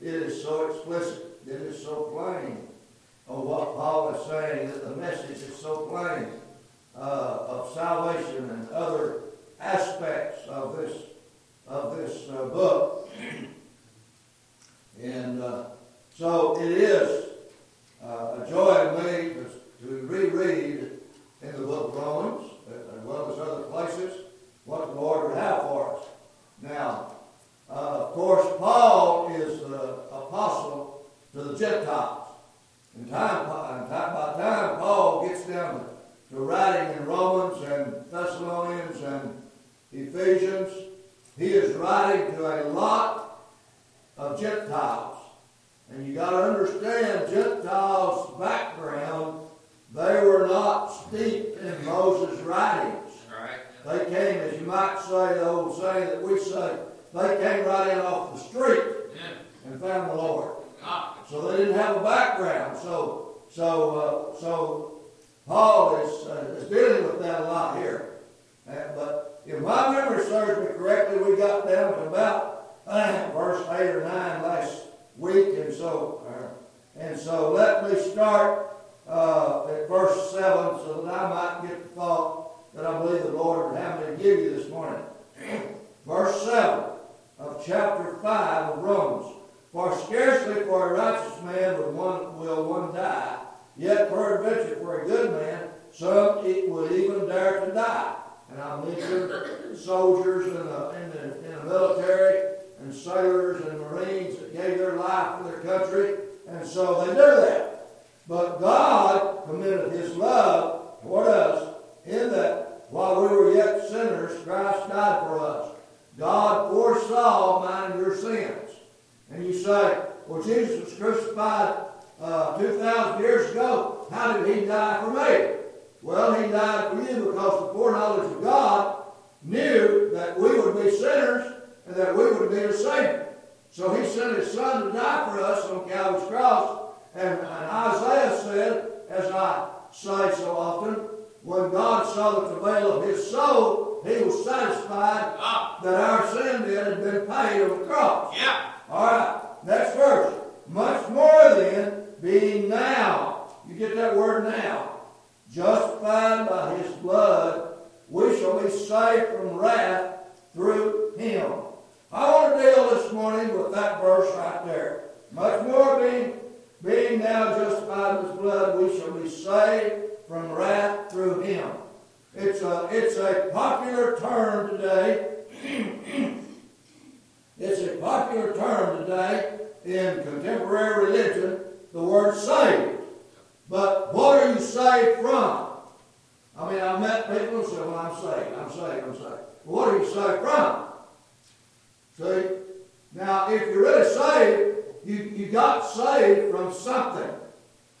it is so explicit, it is so plain of what Paul is saying, that the message is so plain uh, of salvation and other aspects of this of this uh, book. And uh, so it is uh, a joy to me to, to reread in the book of Romans, as well as other places, what the Lord would have for us. Now, uh, of course, Paul is the apostle to the Gentiles. And time, and time by time, Paul gets down to, to writing in Romans and Thessalonians and Ephesians, he is writing to a lot of Gentiles. And you got to understand Gentiles' background, they were not steeped in Moses' writings. Right. They came, as you might say, the old saying that we say, they came right in off the street Yeah. and found the Lord. God. So they didn't have a background. So, so, uh, so Paul is, uh, is dealing with that a lot here. Uh, but if my memory serves me correctly, we got down to about uh, verse eight or nine last week, and so, uh, and so let me start uh, at verse seven, so that I might get the thought that I believe the Lord would have me to give you this morning. verse seven of chapter five of Romans. For scarcely for a righteous man would one, will one die, yet peradventure for a good man some it would even dare to die. And I mentioned soldiers in the, in, the, in the military and sailors and marines that gave their life for their country, and so they do that. But God committed His love toward us in that while we were yet sinners, Christ died for us. God foresaw mine and your sins. And you say, well, Jesus was crucified uh, 2,000 years ago. How did he die for me? Well, he died for you because the foreknowledge of God knew that we would be sinners and that we would need a Savior. So he sent his Son to die for us on Calvary's cross. And, and Isaiah said, as I say so often, when God saw the travail of his soul, he was satisfied Ah. that our sin debt had been paid on the cross. Yeah. All right, next verse. Much more then, being now, you get that word now, justified by his blood, we shall be saved from wrath through him. I want to deal this morning with that verse right there. Much more being, being now justified in his blood, we shall be saved from wrath through him. It's a, it's a popular term today it's a popular term today in contemporary religion, the word saved. But what are you saved from? I mean, I met people who say, well, I'm saved, I'm saved, I'm saved. Well, what are you saved from? See? Now, if you're really saved, you, you got saved from something.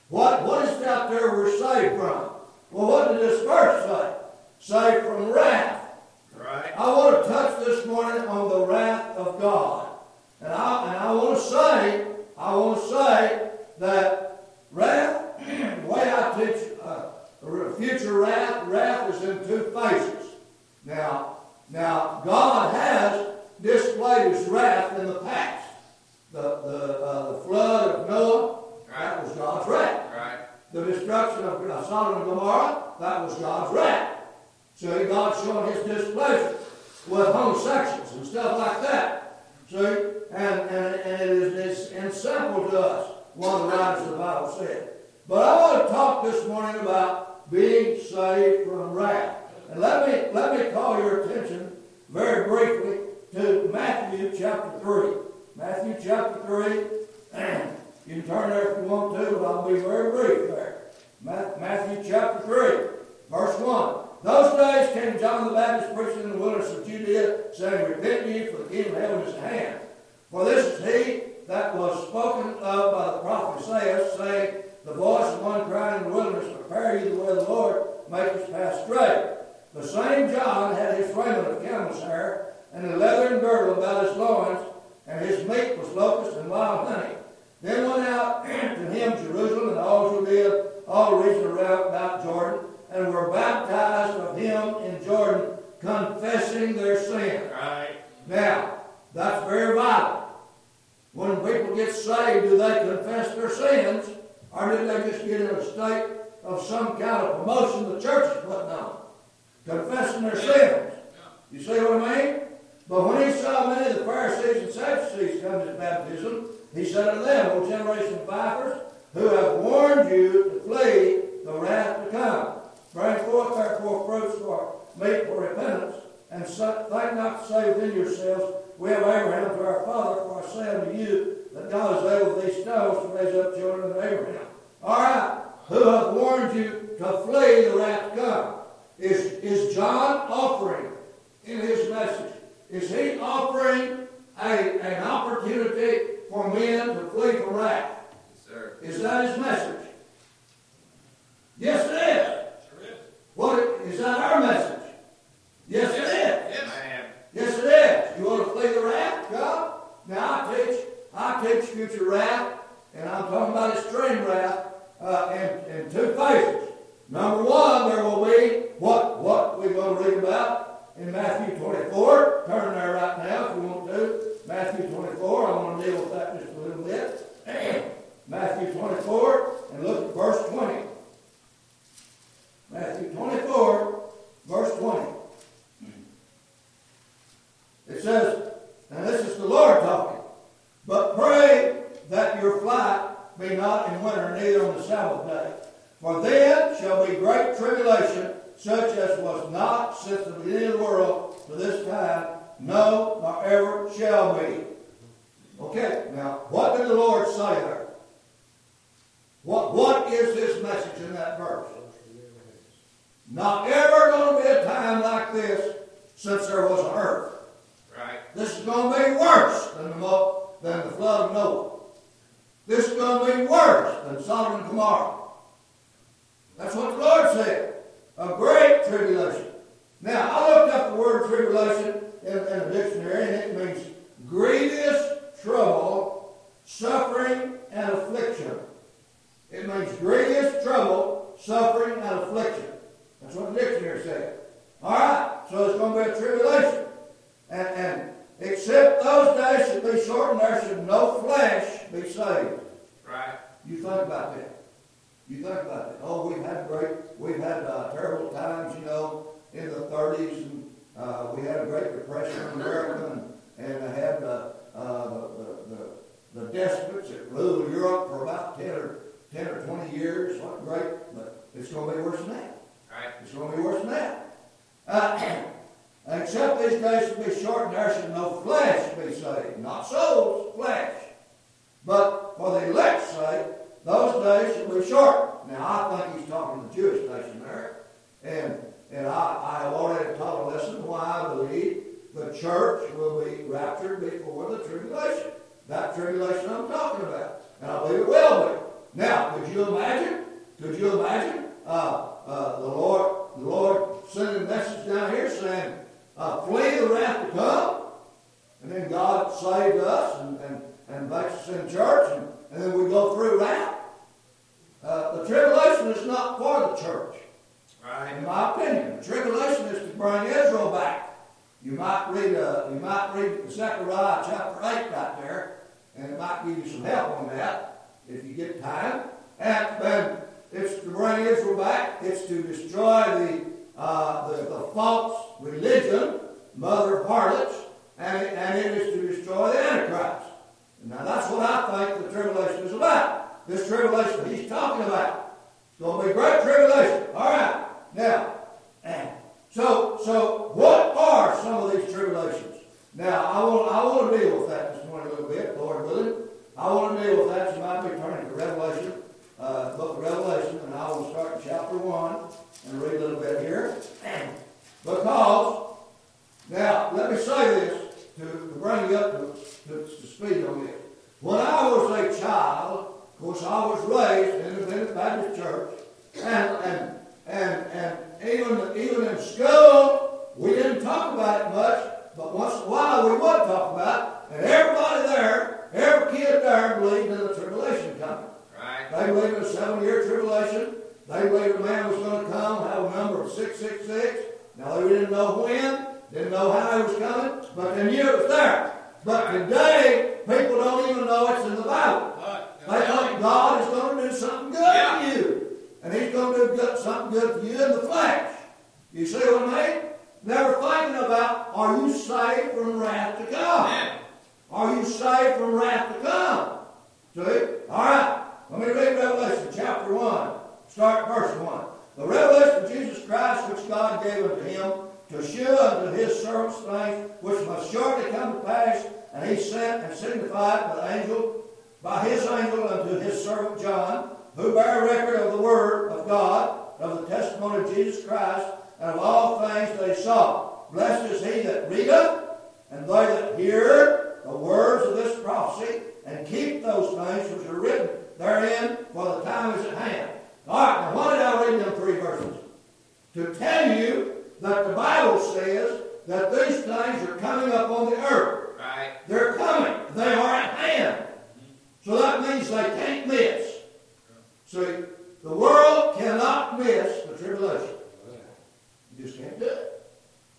What, what is it out there we're saved from? Well, what did this verse say? Saved from wrath. Right. I want to touch this morning on the wrath of God. And I, and I want to say, I want to say that wrath, the way I teach uh, future wrath, wrath is in two phases. Now, now God has displayed his wrath in the past. The, the, uh, the flood of Noah, that was God's wrath. Right. The destruction of Sodom and Gomorrah, that was God's wrath. So God's showing his displeasure with homosexuals and stuff like that. See? And, and, and it is it's inseparable to us, one of the writers of the Bible said. But I want to talk this morning about being saved from wrath. And let me, let me call your attention very briefly to Matthew chapter 3. Matthew chapter 3. you can turn there if you want to, but I'll be very brief there. Matthew chapter 3, verse 1. Those days came John the Baptist preaching in the wilderness of Judea, saying, Repent ye, for the kingdom of heaven is at hand. For this is he that was spoken of by the prophet Isaiah, saying, The voice of one crying in the wilderness, Prepare ye the way of the Lord, make his path straight. The same John had his raiment of camel's hair, and a leathern girdle about his loins, and his meat was locust and wild honey. Then went out to him Jerusalem and all Judea, all the region around about Jordan, and were baptized of him in Jordan, confessing their sin. Right. Now, that's very vital. When people get saved, do they confess their sins, or did they just get in a state of some kind of promotion the church is putting on? Confessing their sins. You see what I mean? But when he saw many of the Pharisees and Sadducees come to baptism, he said to them, O generation of vipers, who have warned you to flee the wrath to come. Bring forth therefore fruits for meet for repentance, and think not to say within yourselves, We have Abraham to our father, for I say unto you that God is able with these stones to raise up children of Abraham. All right, who have warned you to flee the wrath to come? Is, is John offering in his message, is he offering a, an opportunity for men to flee from wrath? Yes, sir. Is that his message? Yes, it is. Sure is. What is that our message? Yes, it is. Yes, ma'am. Yes, it is. You want to flee the wrath, God? Now I teach, I teach future wrath, and I'm talking about extreme wrath uh, in, in two phases. Number one, there will be what what we're going to read about in Matthew 24. Turn there right now if you want to. Matthew 24. I want to deal with that just a little bit. Matthew 24, and look at verse 20. Matthew 24, verse 20. It says, and this is the Lord talking, but pray that your flight be not in winter, neither on the Sabbath day. For then shall be great tribulation, such as was not since the beginning of the world to this time, no, nor ever shall be. Okay, now, what did the Lord say there? What, what is this message in that verse? Not ever going to be a time like this since there was an earth. This is going to be worse than the, than the flood of Noah. This is going to be worse than Sodom and Gomorrah. That's what the Lord said. A great tribulation. Now, I looked up the word tribulation in, in dictionary, and it means grievous trouble, suffering, and affliction. It means grievous trouble, suffering, and affliction. That's what the dictionary said. All right, so it's going to be a tribulation. And, and except those days should be shortened, there should no flesh be saved. Right. You think about that. You think about that. Oh, we've had great, we've had uh, terrible times, you know, in the 30s, and uh, we had a Great Depression in America, and, and I had uh, uh, the, the, the despots that ruled Europe for about 10 or, 10 or 20 years. What great, but it's going to be worse than that. Right. It's going to be worse than that. Except these days be shortened, there shall no flesh be saved. Not souls, flesh. But for the elect's sake, those days shall be shortened. Now, I think he's talking to the Jewish nation there. And, and I, I have already taught a lesson why I believe the church will be raptured before the tribulation. That tribulation I'm talking about. And I believe it will be. Now, could you imagine? Could you imagine uh, uh, the Lord, the Lord sending a message down here saying, uh, "Flee the wrath to come," and then God saved us and, and, and makes us in church, and, and then we go through that. Uh, the tribulation is not for the church, Right. in my opinion. The tribulation is to bring Israel back. You might read, uh, you might read Zechariah chapter eight right there, and it might give you some help on that if you get time. And then it's to bring Israel back. It's to destroy the uh, the, the false religion, mother of harlots, and and it is to destroy the Antichrist. Now that's what I think the tribulation is about. This tribulation he's talking about. It's going to be great tribulation. All right. Now, so so what are some of these tribulations? Now I want I want to deal with that this morning a little bit, Lord willing. I want to deal with that. So you might be turning to Revelation, uh, book of Revelation, and I will start in chapter one and read a little bit here. Because now let me say this to, to bring you up to, to, to speed on this. When I was a child, of course, I was raised in the Independent Baptist Church, and and and and even even in school, we didn't talk about it much, but once in a while we would talk about it. And everybody there, every kid there believed in the tribulation coming. Right. They believed in a seven-year tribulation. They believed a man was going to come, have a number of 666. Now, they didn't know when, didn't know how he was coming, but they knew it was there. But today, people don't even know it's in the Bible. They think God is going to do something good Yeah. for you. And He's going to do good, something good for you in the flesh. You see what I mean? Never thinking about, are you saved from wrath to come? Amen. Are you saved from wrath to come? See? All right. Let me read Revelation chapter 1. Start verse 1. The revelation of Jesus Christ, which God gave unto him, to shew unto his servants things which must shortly come to pass, and he sent and signified by the angel, by his angel unto his servant John, who bare record of the word of God, of the testimony of Jesus Christ, and of all things they saw. Blessed is he that readeth, and they that hear the words of this prophecy, and keep those things which are written therein, for the time is at hand. All right, now why did I read them three verses? To tell you that the Bible says that these things are coming up on the earth. Right. They're coming. They are at hand. So that means they can't miss. See, the world cannot miss the tribulation. You just can't do it.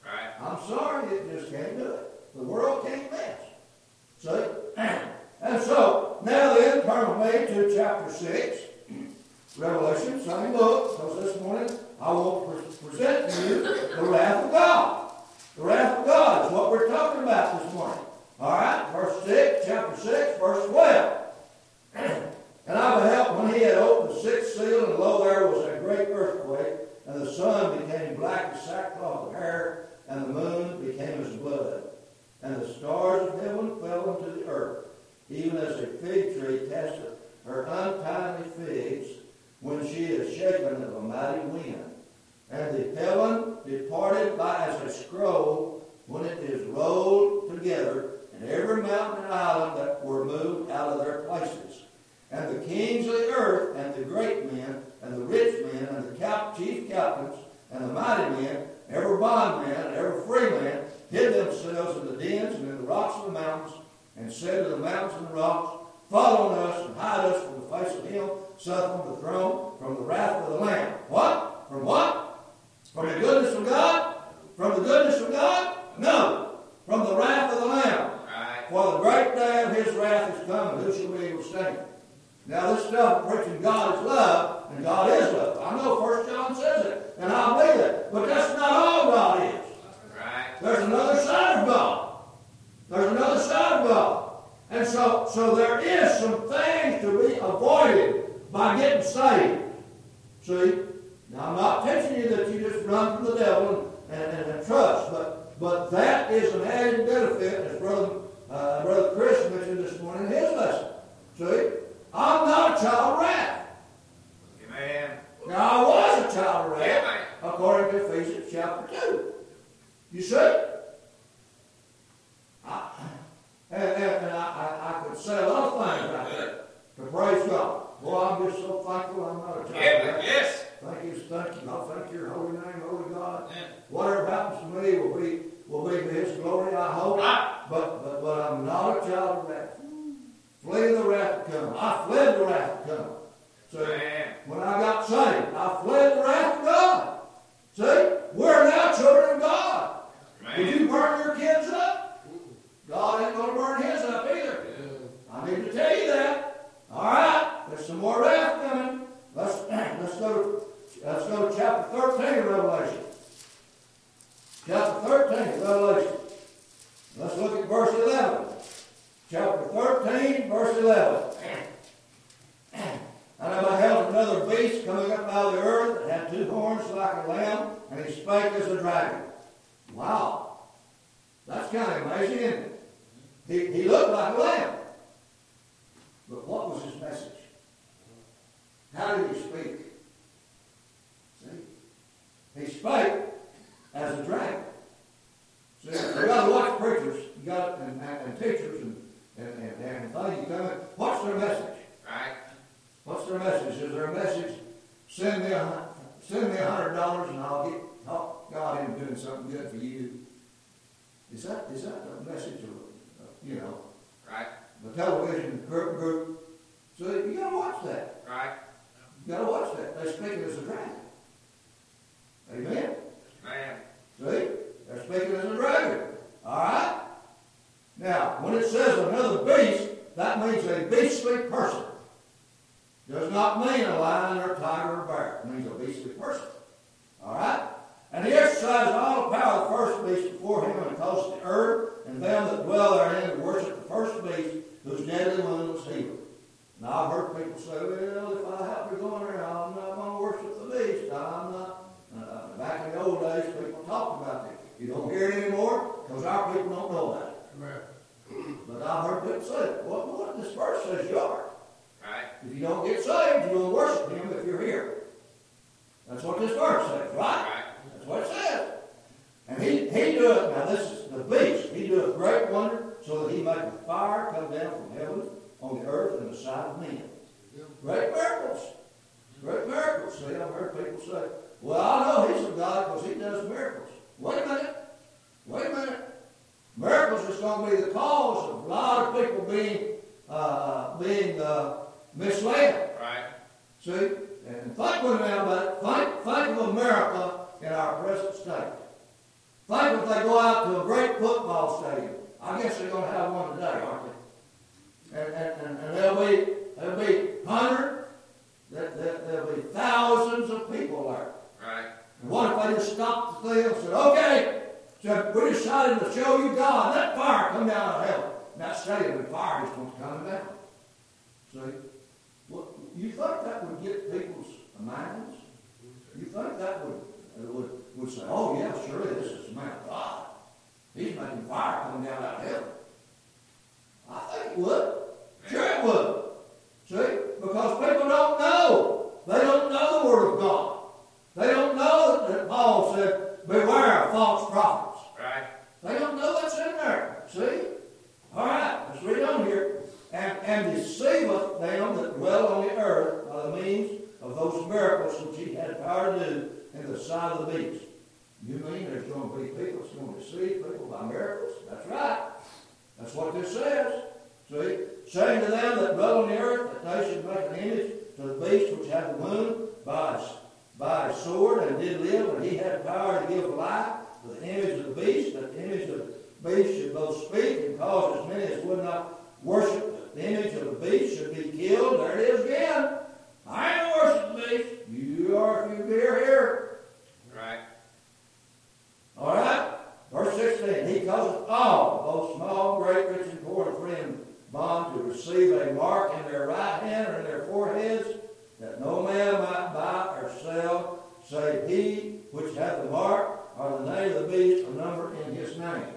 Right. I'm sorry, it just can't do it. The world can't miss. See? And so, now then, turn with me to chapter 6, Revelation, same book, because this morning I will pre- present to you the wrath of God. The wrath of God is what we're talking about this morning. All right, verse 6, chapter 6, verse 12. And I beheld when he had opened the sixth seal, and lo, there was a great earthquake, and the sun became black as sackcloth of hair, and the moon became as blood. And the stars of heaven fell into the earth, even as a fig tree casteth her untimely figs when she is shaken of a mighty wind. And the heaven departed by as a scroll when it is rolled together, and every mountain and island that were moved out of their places. And the kings of the earth, and the great men, and the rich men, and the cap- chief captains, and the mighty men, every bondman, and every free man, hid themselves in the dens and in the rocks of the mountains, and said to the mountains and rocks, Fall on us and hide us from the face of him, from the throne, from the wrath of the Lamb. What? From what? From the goodness of God? From the goodness of God? No. From the wrath of the Lamb. Right. For the great day of his wrath is come, and who shall be able to stand? Now this stuff preaching God is love, and God is love. I know First John says it, and I believe it. But that's not all God is. Right. There's another side of God. There's another side of God. And so, so there is some things to be avoided by getting saved. See? Now, I'm not teaching you that you just run from the devil and, and, and, trust, but, but that is an added benefit, as Brother, uh, Brother Chris mentioned this morning in his lesson. See? I'm not a child of wrath. Amen. Now, I was a child of wrath, Amen. according to Ephesians chapter 2. You see? I, and, and, I, I, I could say a lot of things right there. To praise God. Boy, I'm just so thankful I'm not a child of Yeah, yes. Thank you, thank you. I thank your holy name, holy God. Yeah. Whatever happens to me will be will be to His glory, I hope. Right. But but but I'm not a child of wrath. Flee the wrath to come. I fled the wrath to come. So Man. when I got saved, I fled the wrath of God. See, we're now children of God. Did you burn your kids up? God ain't gonna burn his up either. I need to tell you that. All right, there's some more wrath coming. Let's let's go to let's go to chapter 13 of Revelation. Chapter 13 of Revelation. Let's look at verse 11. Chapter 13, verse 11. And I beheld another beast coming up out of the earth that had two horns like a lamb, and he spake as a dragon. Wow. That's kind of amazing, isn't it? He, he looked like a lamb. But what was his message? How did he speak? See? He spake as a dragon. See, you gotta watch preachers, you got and, and, and teachers and, and, and, and things you come in. What's their message? Right. What's their message? Is their message, send me a, send me a hundred dollars and I'll get, help God in doing something good for you? Is that, is that the message of, you know. The television group, group? So you gotta watch that. Right. You gotta watch that. They're speaking as a dragon. Amen? Man. See? They're speaking as a dragon. Alright? Now, when it says another beast, that means a beastly person. Does not mean a lion or a tiger or a bear. It means a beastly person. Alright? And he exercised all the power of the first beast before him and caused the earth and them that dwell therein to worship the first beast whose deadly wound was healed. Now I've heard people say, well, if I have to go in there, I'm not going to worship the beast. I'm not. Uh, back in the old days, people talked about it. You don't hear it anymore because our people don't know about it. But I've heard people say, well, what this verse says you are. Right. If you don't get saved, you will worship him if you're here. That's what this verse says, right? Right. That's what it says. And he, he doeth, now this is the beast, he doeth great wonder, so that he maketh fire come down from heaven on the earth and the sight of men. Great miracles. Great miracles. See, I've heard people say, well, I know he's a God because he does miracles. Wait a minute. Wait a minute. Miracles is going to be the cause of a lot of people being, uh, being uh, misled. Right. See? And think with me about it. Think, think of America in our present state. Think if they go out to a great football stadium. I guess they're going to have one today, aren't they? And, and, and, and there'll be, there'll be hundreds, there, there, there'll be thousands of people there. Right. And what if they just stopped the thing and said, okay, so we decided to show you God. Let fire come down out of heaven. And that stadium, the fire just won't come down. See? Well, you think that would get people's minds? You think that would, uh, would, would say, oh yeah, surely this is the man of God. He's making fire come down out of heaven. I think it would. Sure it would. See? Because people don't know. They don't know the Word of God. They don't know that Paul said, beware of false prophets. Right. They don't know that's in there. See? All right, let's read on here. And, and deceiveth them that dwell on the earth by the means of those miracles which he had power to do in the sight of the beast. You mean there's going to be people that's going to deceive people by miracles? That's right. That's what this says. See? Saying to them that dwell on the earth that they should make an image to the beast which had the wound by a, by a sword and did live, and he had power to give life to the image of the beast, that the image of the beast should both speak and cause as many as would not worship the image of the beast should be killed. There it is again. I ain't worship the beast. You are if you be here. Right. All right? Verse 16, he causeth all, both small, great, rich, and poor, and free and bond, to receive a mark in their right hand or in their foreheads, that no man might buy or sell, save he which hath the mark, or the name of the beast, or number in his name.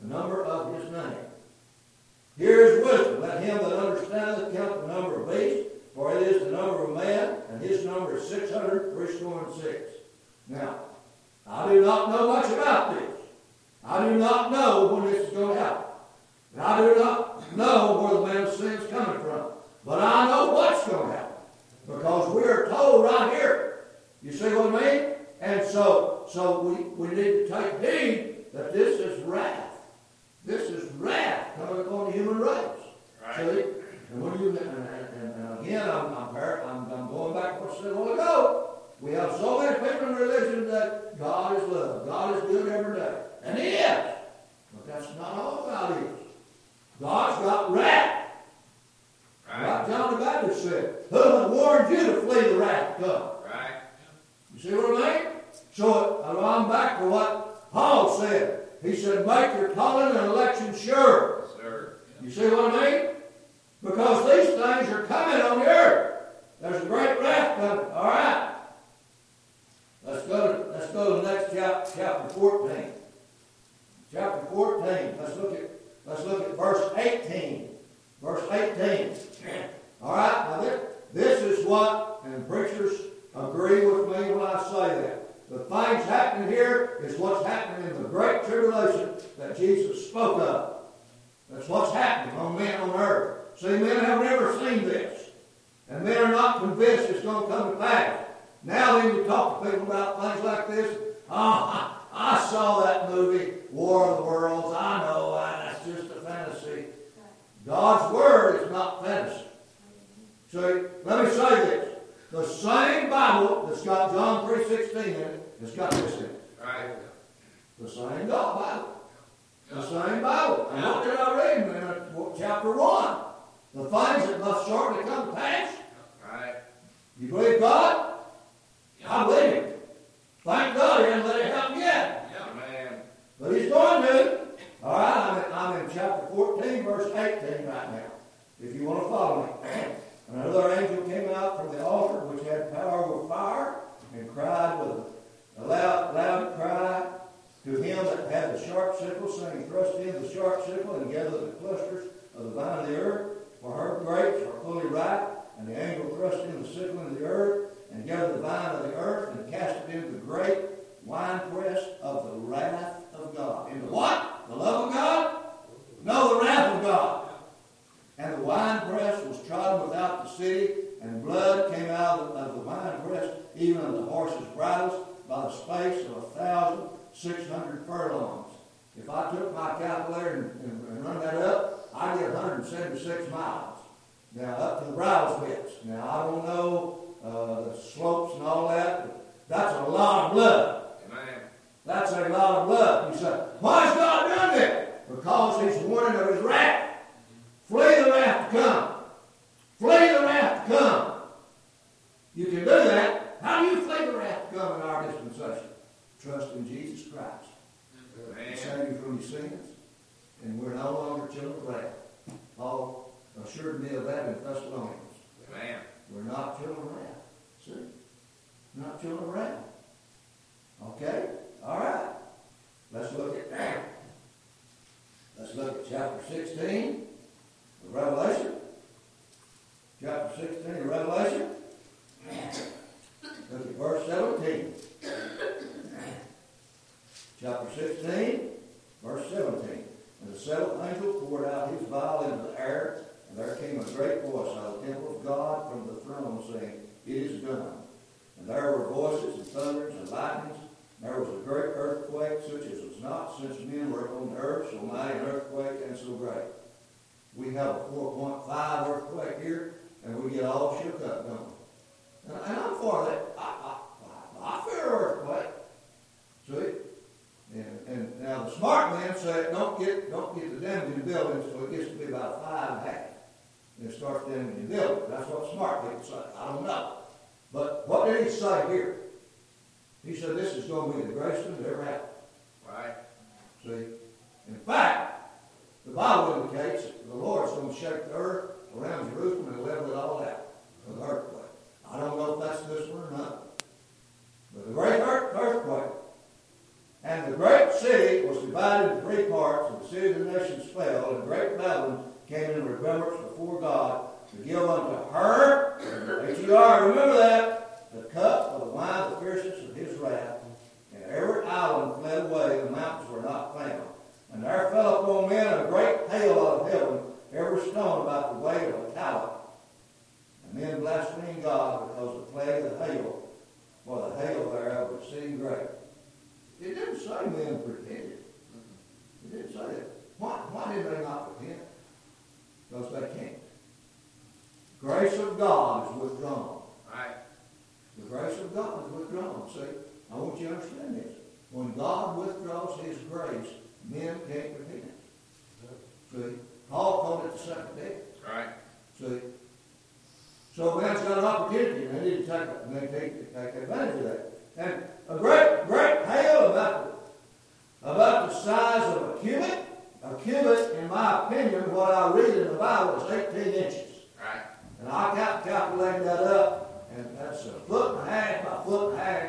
The number of his name. Here is wisdom. Let him that understandeth count the number of beasts, for it is the number of man, and his number is six hundred three score and six. Now, I do not know much about this. I do not know when this is going to happen. And I do not know where the man of sin is coming from. But I know what's going to happen. Because we are told right here. You see what I mean? And so, so we, we need to take heed that this is wrath. This is wrath coming upon the human race. Right. See? And when you, and, and, and again, I'm, I'm, I'm, I'm going back to what I said a while ago. We have so many people in religion that God is love. God is good every day. And He is. But that's not all God is. God's got wrath. Right. Like John the Baptist said, Who warned you to flee the wrath come? Right. You see what I mean? So I'm back to what Paul said. He said, make your calling and election sure. Yes, sir. You see what I mean? Because these things are coming on the earth. There's a great wrath coming. All right. Let's go to, let's go to the next chapter, chapter 14. Chapter 14. Let's look at, let's look at verse 18. Verse 18. All right. Now this, this is what, and preachers agree with me when I say that. The things happening here is what's happening in the great tribulation that Jesus spoke of. That's what's happening on men on earth. See, men have never seen this. And men are not convinced it's going to come to pass. Now then you talk to people about things like this. Oh, I, saw that movie, War of the Worlds. I know, I, that's just a fantasy. God's Word is not fantasy. See, let me say this. The same Bible that's got John 3.16 in it has got this in it. Right. The same God Bible. The same Bible. And what did I read in chapter 1? The things that must shortly come since men were the earth, so mighty an earthquake and so great. We have a 4.5 earthquake here, and we get all shook up, don't we? And, I'm for that. I, I, I, fear earthquake. See? And, and now the smart men say, don't get, don't get the damage in the building until it gets to be about five and a half. And it starts damaging the building. That's what smart people say. I don't know. But what did he say here? He said this is going to be the greatest thing that ever happened. Right. See? In fact, the Bible indicates that the Lord's going to shake the earth around Jerusalem and level it all out with an earthquake. I don't know if that's this one or not. But the great earth, earthquake and the great city was divided into three parts, and the city of the nations fell, and great Babylon came in remembrance before God to give unto her, H-E-R, remember that, the cup of the wine of the fierceness of his wrath, every island fled away, the mountains were not found. And there fell upon men a great hail out of heaven, every stone about the weight of a talent, and they need to take, and they take, take advantage of that. And a great, great hail about the, about the size of a cubit. A cubit, in my opinion, what I read in the Bible is 18 inches. Right. And I cal- calculated that up, and that's a foot and a half by foot and a half,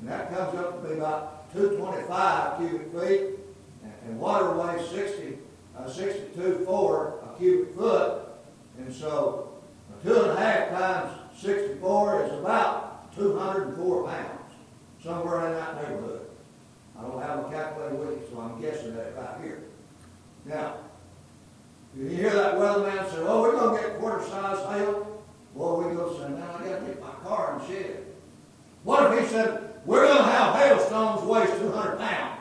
and that comes up to be about 225 cubic feet, and, and water weighs 60, uh, 62 4 a cubic foot, and so uh, two and a half times 64 is about 204 pounds, somewhere in that neighborhood. I don't have a calculator with me, so I'm guessing that right here. Now, you hear that weatherman say, oh, we're gonna get quarter size hail? Well, we go say, now I gotta get my car and shed. What if he said, we're gonna have hailstones weigh two hundred pounds?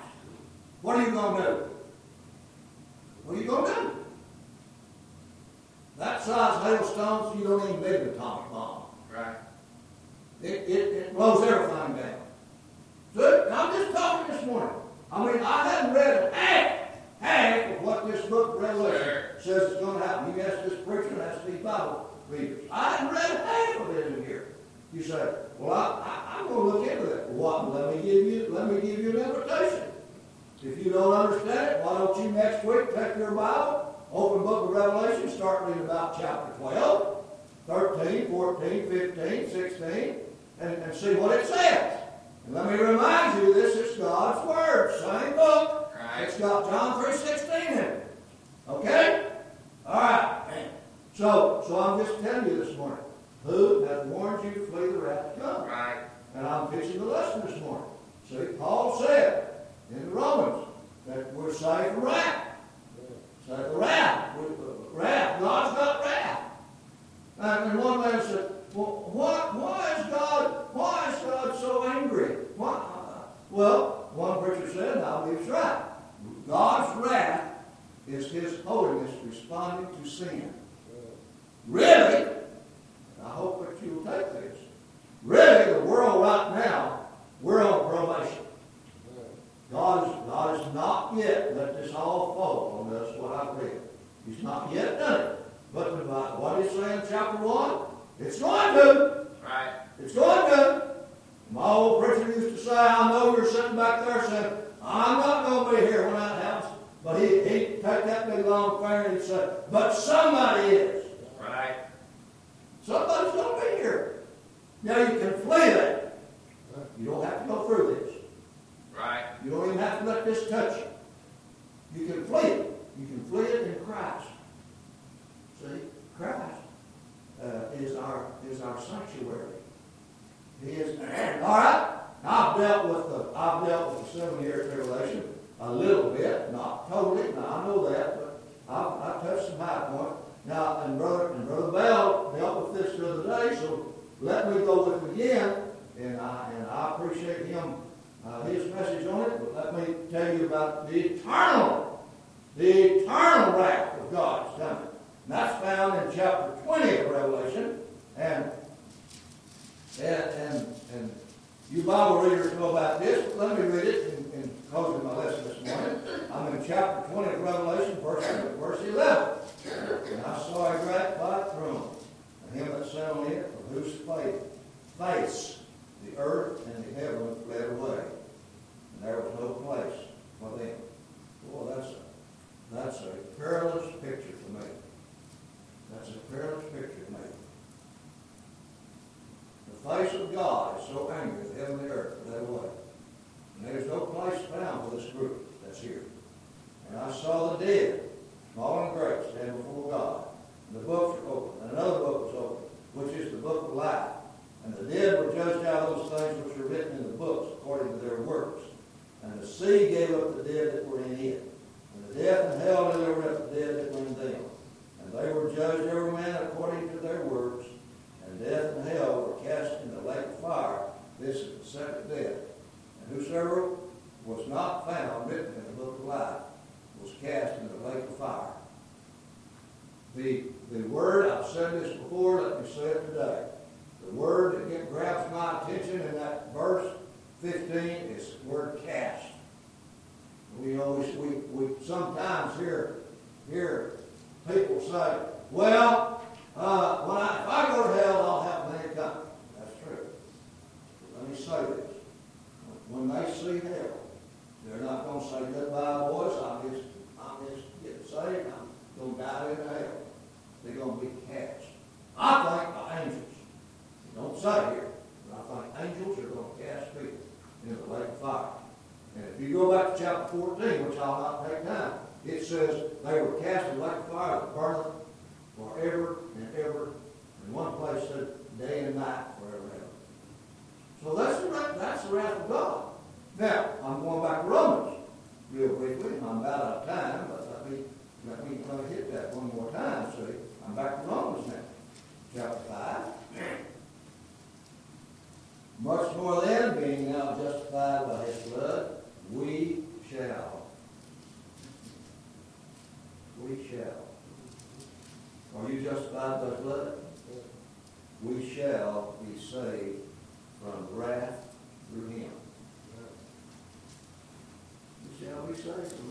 What are you gonna do? What are you gonna do? That size hailstones, you don't even need an atomic bomb. Right. It, it, it blows everything down. So, I'm just talking this morning. I mean, I hadn't read half, half of what this book of Revelation says is going to happen. You ask this preacher, and ask these Bible readers. I hadn't read half of it in here. You say, well, I, I, I'm going to look into that. What? Let me give you, let me give you an invitation. If you don't understand it, why don't you next week take your Bible, open book of Revelation, start reading about chapter 12, 13, 14, 15, 16, and, and see what it says. And let me remind you, this is God's Word, same book. Right. It's got John 3.16 in it. Okay? All right. So, so I'm just telling you this morning, who has warned you to flee the wrath to come? Right. And I'm teaching the lesson this morning. See, Paul said in the Romans that we're saved from wrath. Saved from wrath. Wrath. God's got wrath. And, one man said, well, why, why is God, why is God so angry? Why? Well, one preacher said, and I believe he's right. God's wrath is his holiness responding to sin. Really? I hope that you'll take this. Really, the world right now, we're on probation. God has, God has not yet let this all fall on us, what I've read. He's not yet done it. But what did he say in chapter 1? It's going to. Right. It's going to. My old preacher used to say, I know you're sitting back there saying, I'm not going to be here when that happens. But he, he'd take that big long finger and say, but somebody is. Somebody's going to be here. Now you can flee that. You don't have to go through this. Right. You don't even have to let this touch you. You can flee it. You can flee it in Christ. See, Christ uh, is our is our sanctuary. He is. All right. I've dealt with the I've dealt with the seven year tribulation a little bit, not totally. Now I know that, but I've, I've touched some high point. Now and brother and brother Bell dealt with this the other day, so let me go with it again. And I and I appreciate him uh, his message on it. But let me tell you about the eternal, the eternal wrath of God is coming. And that's found in chapter 20 of Revelation. And and and, and you Bible readers know about this, let me read it in, in closing my lesson this morning. I'm in chapter 20 of Revelation, verse, verse 11. And I saw a great white throne, and him that sat on it, from whose face, face the earth and the heaven fled away. And there was no place for them. Boy, that's a, that's a perilous picture to me. That's a perilous picture to me. The face of God is so angry that heaven and earth fled away. And there's no place found for this group that's here. And I saw the dead, small and great, stand before God. And the books were open, and another book was open, which is the book of life. And the dead were judged out of those things which were written in the books according to their works. And the sea gave up the dead that were in it. And the death and hell delivered up the dead that were in them. And they were judged every man according to their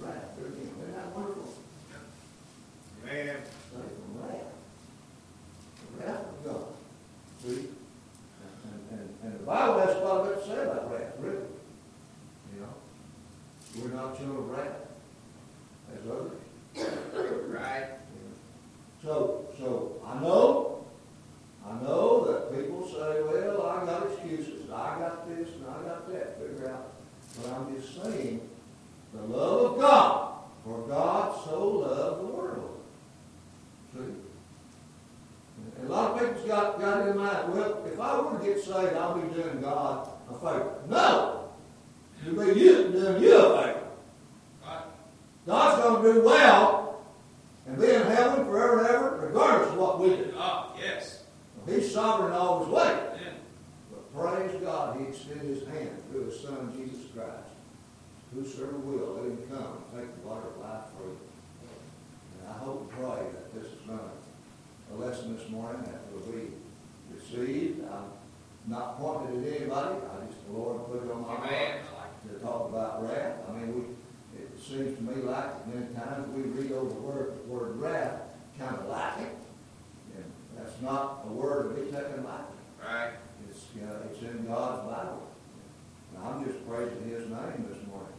Isaiah 13. not pointed at anybody. I just, the Lord put it on my heart to talk about wrath. I mean, we, it seems to me like many times we read over the word, word wrath kind of like it. And that's not a word to be taken lightly. Right. It's, you know, it's in God's Bible. And I'm just praising his name this morning.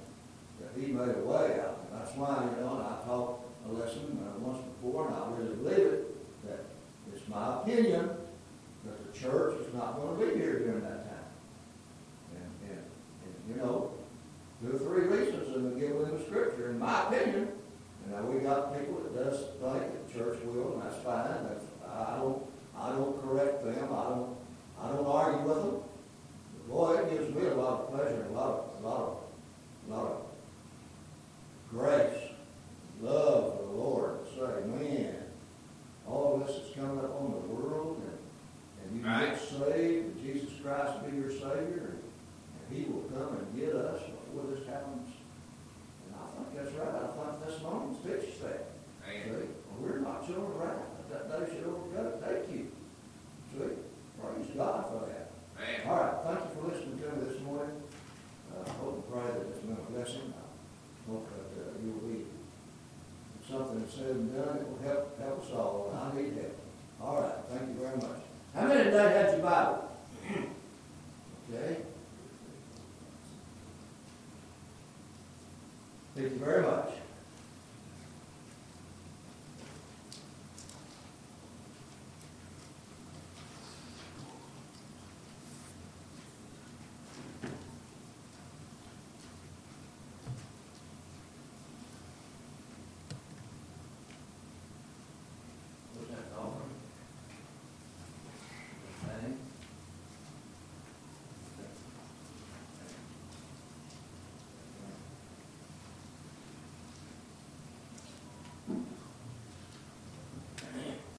That he made a way out. That's why, you know, and I taught a lesson uh, once before, and I really believe it, that it's my opinion church is not going to be here during that time. And, and, and you know, there are three reasons that we get the scripture, in my opinion. And know, we got people that does think the church will, and that's fine. That's, I don't I don't correct them. I don't I don't argue with them. But boy, it gives me a lot of pleasure, a lot of a lot of a lot of grace, love of the Lord. Say, man, all this is coming up on the world and you can get saved, Jesus Christ be your Savior, and He will come and get us before this happens.